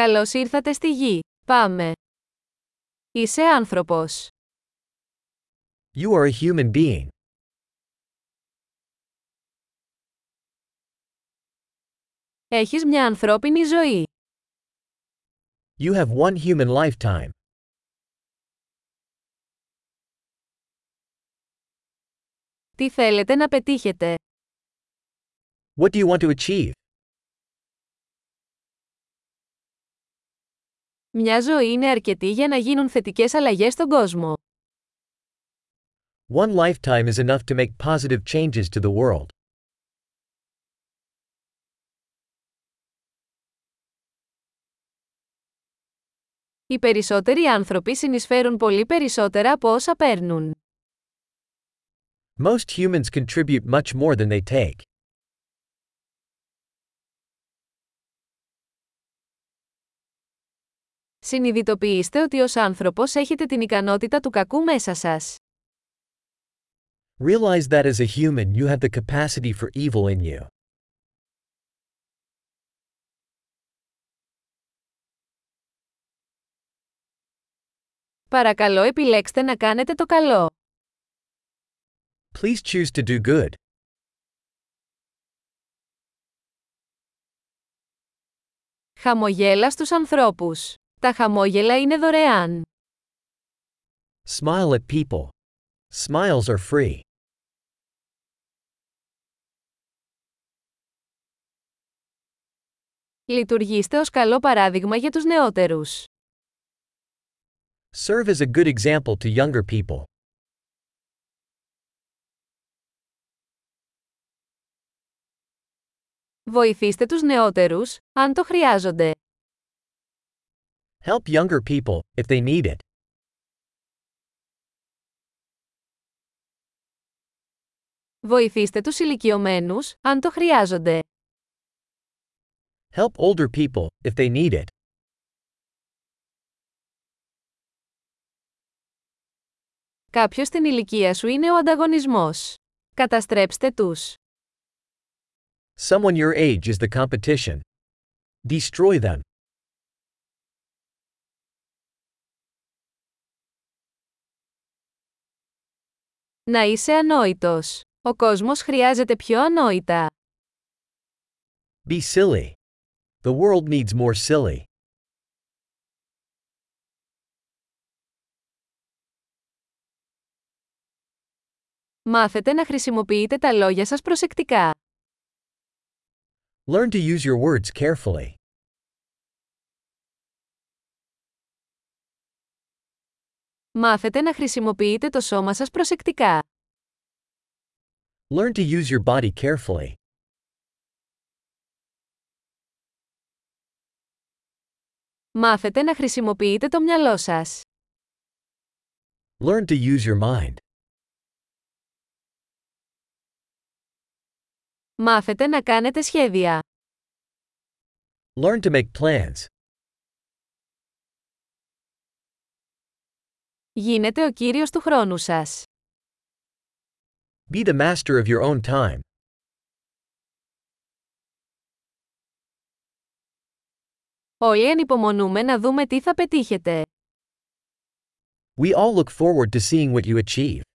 Καλώς ήρθατε στη γη. Πάμε. Είσαι άνθρωπος. You are a human being. Έχεις μια ανθρώπινη ζωή. You have one human lifetime. Τι θέλετε να πετύχετε; What do you want to achieve? Μια ζωή είναι αρκετή για να γίνουν θετικές αλλαγές στον κόσμο. One lifetime is enough to make positive changes to the world. Οι περισσότεροι άνθρωποι συνεισφέρουν πολύ περισσότερα από όσα παίρνουν. Most humans contribute much more than they take. Συνειδητοποιήστε ότι ως άνθρωπος έχετε την ικανότητα του κακού μέσα σας. Realize that as a human you have the capacity for evil in you. Παρακαλώ επιλέξτε να κάνετε το καλό. Please choose to do good. Χαμογέλα στους ανθρώπους. Τα χαμόγελα είναι δωρεάν. Smile at people. Smiles are free. Λειτουργήστε ως καλό παράδειγμα για τους νεότερους. Serve as a good example to younger people. Βοηθήστε τους νεότερους, αν το χρειάζονται. Help younger people, if they need it. Βοηθήστε τους ηλικιωμένους, αν το χρειάζονται. Help older people, if they need it. Κάποιος στην ηλικία σου είναι ο ανταγωνισμός. Καταστρέψτε τους. Someone your age is the competition. Destroy them. Να είσαι ανόητος. Ο κόσμος χρειάζεται πιο ανόητα. Be silly. The world needs more silly. Μάθετε να χρησιμοποιείτε τα λόγια σας προσεκτικά. Learn to use your words carefully. Μάθετε να χρησιμοποιείτε το σώμα σας προσεκτικά. Learn to use your body carefully. Μάθετε να χρησιμοποιείτε το μυαλό σας. Learn to use your mind. Μάθετε να κάνετε σχέδια. Learn to make plans. Γίνετε ο κύριος του χρόνου σας. Be the master of your own time. Όλοι ανυπομονούμε να δούμε τι θα πετύχετε. We all look forward to seeing what you achieve.